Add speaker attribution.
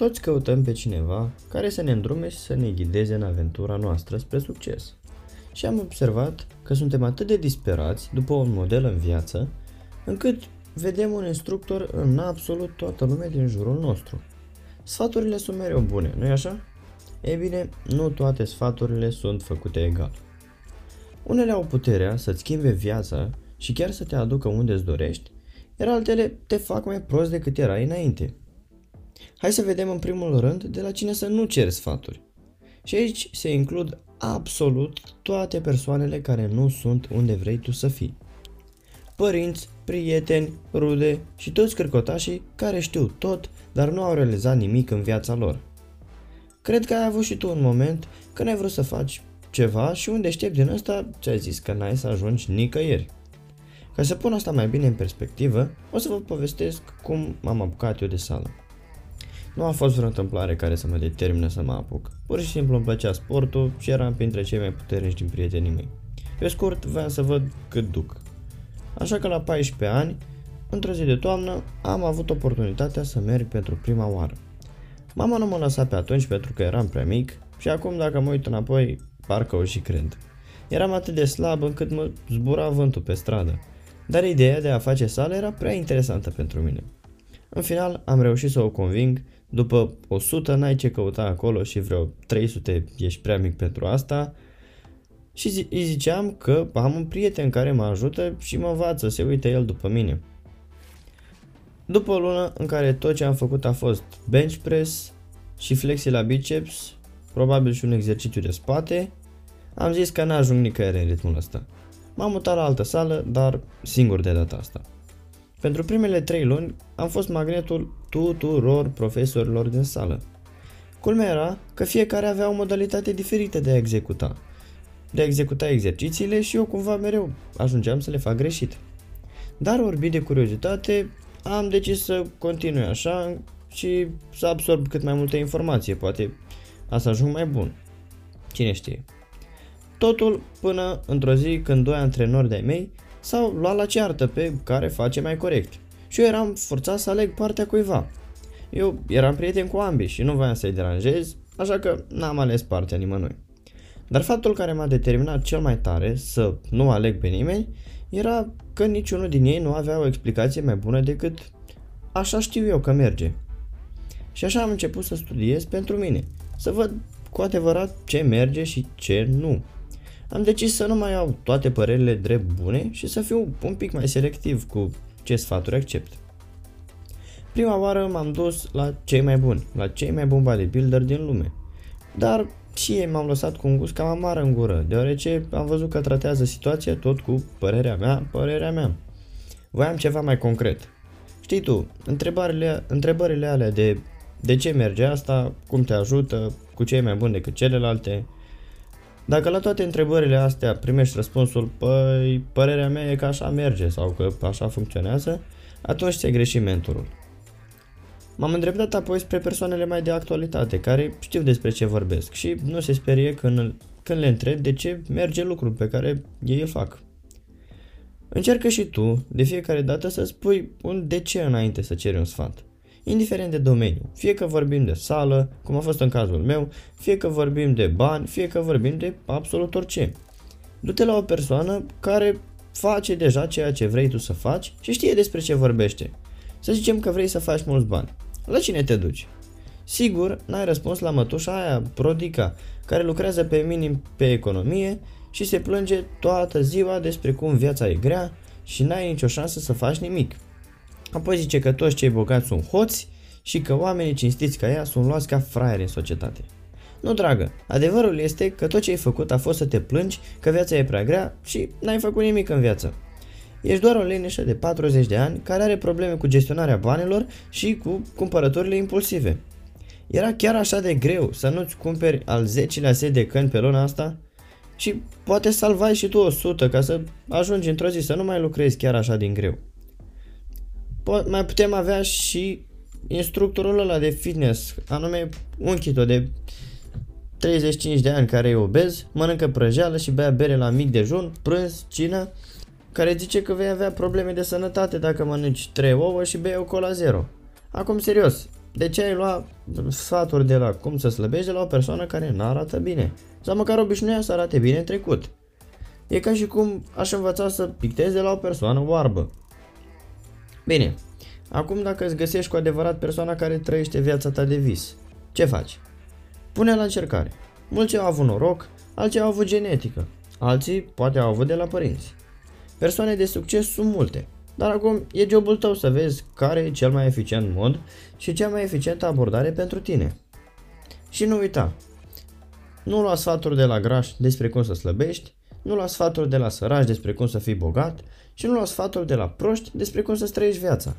Speaker 1: Toți căutăm pe cineva care să ne îndrume și să ne ghideze în aventura noastră spre succes. Și am observat că suntem atât de disperați după un model în viață, încât vedem un instructor în absolut toată lumea din jurul nostru. Sfaturile sunt mereu bune, nu-i așa? Ei bine, nu toate sfaturile sunt făcute egal. Unele au puterea să-ți schimbe viața și chiar să te aducă unde îți dorești, iar altele te fac mai prost decât erai înainte. Hai să vedem în primul rând de la cine să nu ceri sfaturi. Și aici se includ absolut toate persoanele care nu sunt unde vrei tu să fii. Părinți, prieteni, rude și toți cărcotașii care știu tot, dar nu au realizat nimic în viața lor. Cred că ai avut și tu un moment când ai vrut să faci ceva și un deștept din ăsta ți-a zis că n-ai să ajungi nicăieri. Ca să pun asta mai bine în perspectivă, o să vă povestesc cum m-am apucat eu de sală. Nu a fost vreo întâmplare care să mă determine să mă apuc. Pur și simplu îmi plăcea sportul și eram printre cei mai puternici din prietenii mei. Pe scurt, voiam să văd cât duc. Așa că la 14 ani, într-o zi de toamnă, am avut oportunitatea să merg pentru prima oară. Mama nu mă lăsa pe atunci pentru că eram prea mic și acum dacă mă uit înapoi, parcă o și cred. Eram atât de slab încât mă zbura vântul pe stradă, dar ideea de a face sală era prea interesantă pentru mine. În final am reușit să o conving, după 100 n-ai ce căuta acolo și vreo 300 ești prea mic pentru asta, și zi- îi ziceam că am un prieten care mă ajută și mă învață, se uită el după mine. După o lună în care tot ce am făcut a fost bench press și flexi la biceps, probabil și un exercițiu de spate, am zis că n-ajung nicăieri în ritmul ăsta. M-am mutat la altă sală, dar singur de data asta. Pentru primele trei luni am fost magnetul tuturor profesorilor din sală. Culmea era că fiecare avea o modalitate diferită de a executa. De a executa exercițiile și eu cumva mereu ajungeam să le fac greșit. Dar orbit de curiozitate, am decis să continui așa și să absorb cât mai multe informație, poate să ajung mai bun. Cine știe. Totul până într-o zi când doi antrenori de-ai mei s-au luat la ceartă pe care face mai corect. Și eu eram forțat să aleg partea cuiva. Eu eram prieten cu ambii și nu voiam să-i deranjez, așa că n-am ales partea nimănui. Dar faptul care m-a determinat cel mai tare să nu aleg pe nimeni era că niciunul din ei nu avea o explicație mai bună decât așa știu eu că merge. Și așa am început să studiez pentru mine, să văd cu adevărat ce merge și ce nu. Am decis să nu mai iau toate părerile drept bune și să fiu un pic mai selectiv cu ce sfaturi accept. Prima oară m-am dus la cei mai buni, la cei mai buni bodybuilder din lume. Dar și ei m-am lăsat cu un gust cam amar în gură, deoarece am văzut că tratează situația tot cu părerea mea, părerea mea. Voiam ceva mai concret. Știi tu, întrebările, întrebările alea de de ce merge asta, cum te ajută, cu ce e mai bun decât celelalte. Dacă la toate întrebările astea primești răspunsul, păi, părerea mea e că așa merge sau că așa funcționează, atunci ți-ai greșit mentorul. M-am îndreptat apoi spre persoanele mai de actualitate, care știu despre ce vorbesc și nu se sperie când, când le întreb de ce merge lucrul pe care ei îl fac. Încearcă și tu, de fiecare dată, să spui un de ce înainte să ceri un sfat. Indiferent de domeniu, fie că vorbim de sală, cum a fost în cazul meu, fie că vorbim de bani, fie că vorbim de absolut orice. Du-te la o persoană care face deja ceea ce vrei tu să faci și știe despre ce vorbește. Să zicem că vrei să faci mulți bani. La cine te duci? Sigur, n-ai răspuns la mătușa aia, Prodica, care lucrează pe minim pe economie și se plânge toată ziua despre cum viața e grea și n-ai nicio șansă să faci nimic. Apoi zice că toți cei bogați sunt hoți și că oamenii cinstiți ca ea sunt luați ca fraieri în societate. Nu, dragă, adevărul este că tot ce ai făcut a fost să te plângi că viața e prea grea și n-ai făcut nimic în viață. Ești doar o leneșă de 40 de ani care are probleme cu gestionarea banilor și cu cumpărăturile impulsive. Era chiar așa de greu să nu-ți cumperi al 10-lea set de căni pe luna asta? Și poate salvai și tu 100 ca să ajungi într-o zi să nu mai lucrezi chiar așa din greu. Po- mai putem avea și instructorul ăla de fitness, anume un chito de 35 de ani care e obez, mănâncă prăjeală și bea bere la mic dejun, prânz, cină, care zice că vei avea probleme de sănătate dacă mănânci 3 ouă și bei o cola zero. Acum serios, de ce ai lua sfaturi de la cum să slăbești de la o persoană care nu arată bine? Sau măcar obișnuia să arate bine în trecut. E ca și cum aș învăța să pictez de la o persoană oarbă. Bine, acum dacă îți găsești cu adevărat persoana care trăiește viața ta de vis, ce faci? Pune la încercare. Mulți au avut noroc, alții au avut genetică, alții poate au avut de la părinți. Persoane de succes sunt multe, dar acum e jobul tău să vezi care e cel mai eficient mod și cea mai eficientă abordare pentru tine. Și nu uita, nu lua sfaturi de la graș despre cum să slăbești, nu lua sfaturi de la săraci despre cum să fii bogat și nu lua sfaturi de la proști despre cum să trăiești viața.